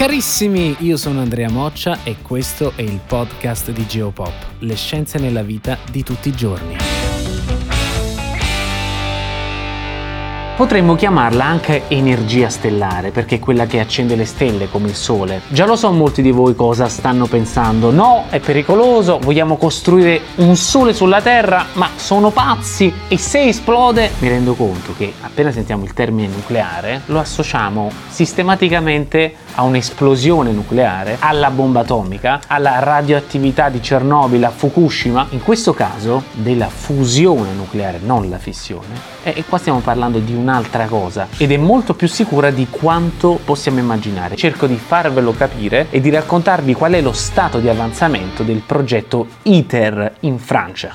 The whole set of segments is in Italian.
Carissimi, io sono Andrea Moccia e questo è il podcast di Geopop, le scienze nella vita di tutti i giorni. Potremmo chiamarla anche energia stellare, perché è quella che accende le stelle come il Sole. Già lo so molti di voi cosa stanno pensando. No, è pericoloso, vogliamo costruire un Sole sulla Terra, ma sono pazzi e se esplode... Mi rendo conto che appena sentiamo il termine nucleare lo associamo sistematicamente a un'esplosione nucleare, alla bomba atomica, alla radioattività di Chernobyl, a Fukushima, in questo caso della fusione nucleare, non la fissione. E qua stiamo parlando di un'altra cosa ed è molto più sicura di quanto possiamo immaginare. Cerco di farvelo capire e di raccontarvi qual è lo stato di avanzamento del progetto ITER in Francia.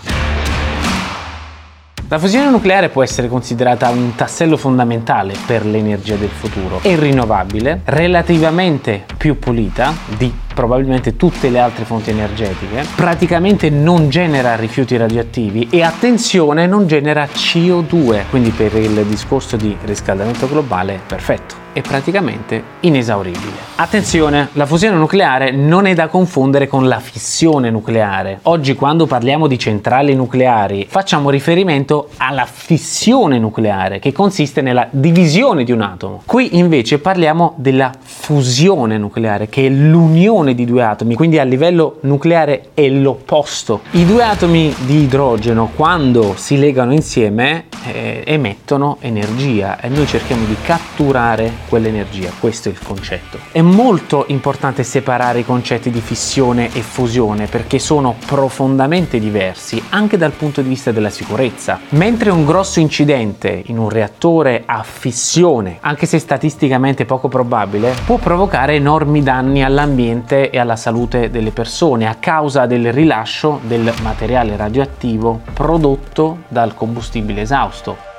La fusione nucleare può essere considerata un tassello fondamentale per l'energia del futuro. È rinnovabile, relativamente più pulita di probabilmente tutte le altre fonti energetiche, praticamente non genera rifiuti radioattivi e attenzione non genera CO2, quindi per il discorso di riscaldamento globale perfetto è praticamente inesauribile. Attenzione, la fusione nucleare non è da confondere con la fissione nucleare. Oggi quando parliamo di centrali nucleari facciamo riferimento alla fissione nucleare che consiste nella divisione di un atomo. Qui invece parliamo della fusione nucleare che è l'unione di due atomi, quindi a livello nucleare è l'opposto. I due atomi di idrogeno quando si legano insieme eh, emettono energia e noi cerchiamo di catturare quell'energia, questo è il concetto. È molto importante separare i concetti di fissione e fusione perché sono profondamente diversi anche dal punto di vista della sicurezza. Mentre un grosso incidente in un reattore a fissione, anche se statisticamente poco probabile, può provocare enormi danni all'ambiente e alla salute delle persone a causa del rilascio del materiale radioattivo prodotto dal combustibile esausto.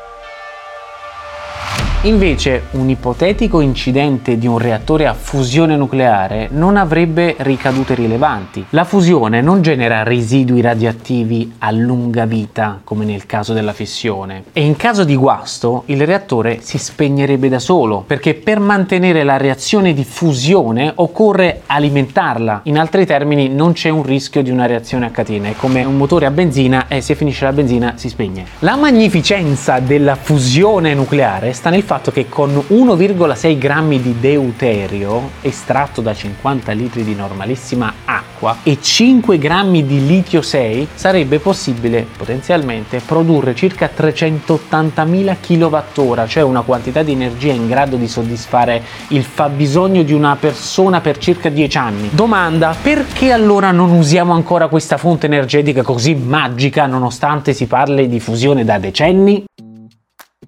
Invece un ipotetico incidente di un reattore a fusione nucleare non avrebbe ricadute rilevanti. La fusione non genera residui radioattivi a lunga vita come nel caso della fissione e in caso di guasto il reattore si spegnerebbe da solo perché per mantenere la reazione di fusione occorre alimentarla. In altri termini non c'è un rischio di una reazione a catena, è come un motore a benzina e se finisce la benzina si spegne. La magnificenza della fusione nucleare sta nel fatto che con 1,6 grammi di deuterio estratto da 50 litri di normalissima acqua e 5 grammi di litio 6 sarebbe possibile potenzialmente produrre circa 380.000 kWh, cioè una quantità di energia in grado di soddisfare il fabbisogno di una persona per circa 10 anni. Domanda, perché allora non usiamo ancora questa fonte energetica così magica nonostante si parli di fusione da decenni?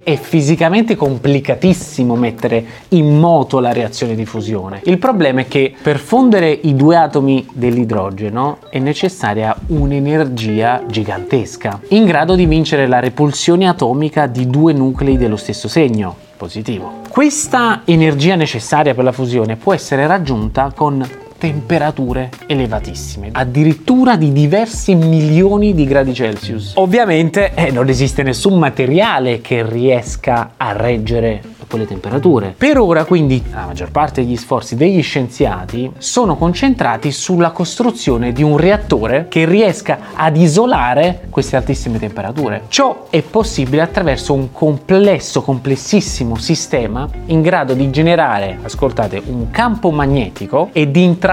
È fisicamente complicatissimo mettere in moto la reazione di fusione. Il problema è che per fondere i due atomi dell'idrogeno è necessaria un'energia gigantesca, in grado di vincere la repulsione atomica di due nuclei dello stesso segno positivo. Questa energia necessaria per la fusione può essere raggiunta con temperature elevatissime, addirittura di diversi milioni di gradi Celsius. Ovviamente eh, non esiste nessun materiale che riesca a reggere quelle temperature. Per ora quindi la maggior parte degli sforzi degli scienziati sono concentrati sulla costruzione di un reattore che riesca ad isolare queste altissime temperature. Ciò è possibile attraverso un complesso, complessissimo sistema in grado di generare, ascoltate, un campo magnetico e di intrappolare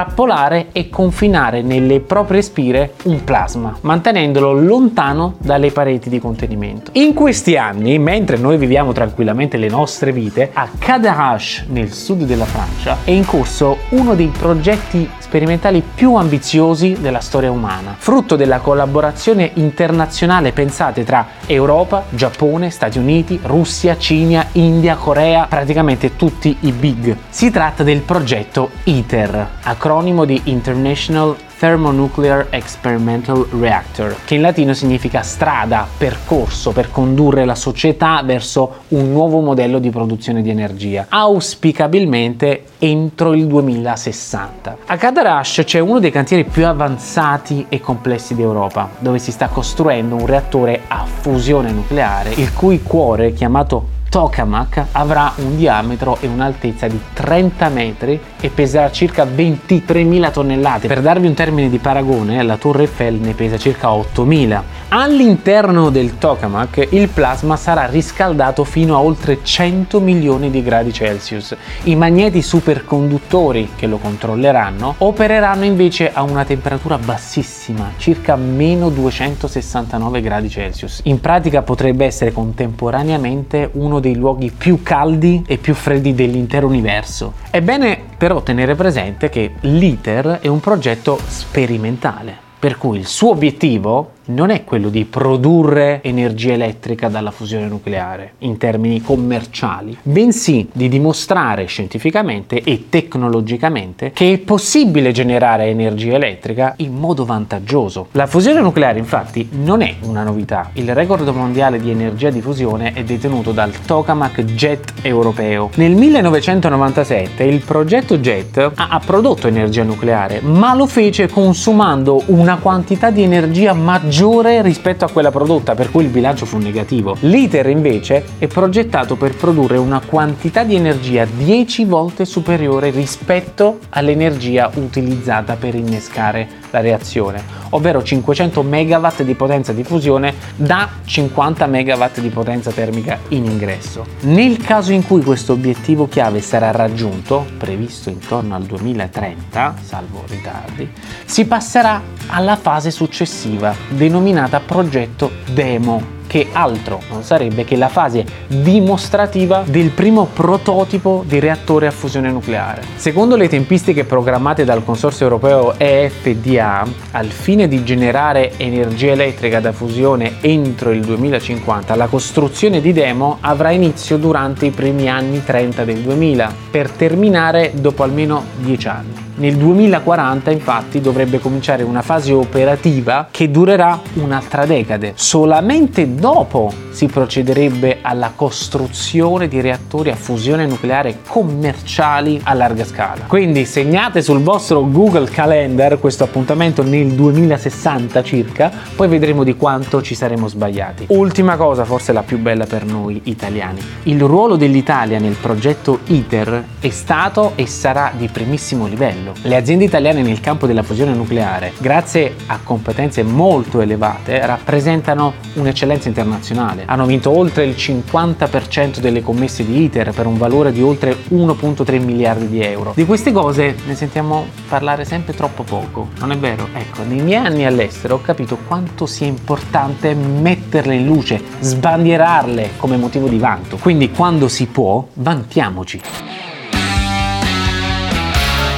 e confinare nelle proprie spire un plasma, mantenendolo lontano dalle pareti di contenimento. In questi anni, mentre noi viviamo tranquillamente le nostre vite, a Cadarache, nel sud della Francia, è in corso uno dei progetti sperimentali più ambiziosi della storia umana, frutto della collaborazione internazionale pensate tra Europa, Giappone, Stati Uniti, Russia, Cina, India, Corea, praticamente tutti i big. Si tratta del progetto ITER, acronimo di International Thermonuclear Experimental Reactor, che in latino significa strada, percorso per condurre la società verso un nuovo modello di produzione di energia, auspicabilmente entro il 2060. A Cadarache c'è uno dei cantieri più avanzati e complessi d'Europa, dove si sta costruendo un reattore a fusione nucleare, il cui cuore, chiamato tokamak avrà un diametro e un'altezza di 30 metri e peserà circa 23.000 tonnellate. Per darvi un termine di paragone, la Torre Eiffel ne pesa circa 8.000. All'interno del tokamak il plasma sarà riscaldato fino a oltre 100 milioni di gradi Celsius. I magneti superconduttori che lo controlleranno opereranno invece a una temperatura bassissima, circa meno 269 gradi Celsius. In pratica potrebbe essere contemporaneamente uno dei luoghi più caldi e più freddi dell'intero universo. È bene però tenere presente che l'ITER è un progetto sperimentale, per cui il suo obiettivo non è quello di produrre energia elettrica dalla fusione nucleare in termini commerciali, bensì di dimostrare scientificamente e tecnologicamente che è possibile generare energia elettrica in modo vantaggioso. La fusione nucleare infatti non è una novità, il record mondiale di energia di fusione è detenuto dal tokamak JET europeo. Nel 1997 il progetto JET ha prodotto energia nucleare, ma lo fece consumando una quantità di energia maggiore maggiore rispetto a quella prodotta, per cui il bilancio fu negativo. L'ITER invece è progettato per produrre una quantità di energia 10 volte superiore rispetto all'energia utilizzata per innescare la reazione, ovvero 500 MW di potenza di fusione da 50 MW di potenza termica in ingresso. Nel caso in cui questo obiettivo chiave sarà raggiunto, previsto intorno al 2030, salvo ritardi, si passerà alla fase successiva denominata progetto demo che altro non sarebbe che la fase dimostrativa del primo prototipo di reattore a fusione nucleare. Secondo le tempistiche programmate dal consorzio europeo EFDA, al fine di generare energia elettrica da fusione entro il 2050, la costruzione di demo avrà inizio durante i primi anni 30 del 2000, per terminare dopo almeno 10 anni. Nel 2040 infatti dovrebbe cominciare una fase operativa che durerà un'altra decade. Solamente dopo si procederebbe alla costruzione di reattori a fusione nucleare commerciali a larga scala. Quindi segnate sul vostro Google Calendar questo appuntamento nel 2060 circa, poi vedremo di quanto ci saremo sbagliati. Ultima cosa, forse la più bella per noi italiani. Il ruolo dell'Italia nel progetto ITER è stato e sarà di primissimo livello livello. Le aziende italiane nel campo della fusione nucleare, grazie a competenze molto elevate, rappresentano un'eccellenza internazionale. Hanno vinto oltre il 50% delle commesse di ITER per un valore di oltre 1.3 miliardi di euro. Di queste cose ne sentiamo parlare sempre troppo poco, non è vero? Ecco, nei miei anni all'estero ho capito quanto sia importante metterle in luce, sbandierarle come motivo di vanto. Quindi quando si può, vantiamoci.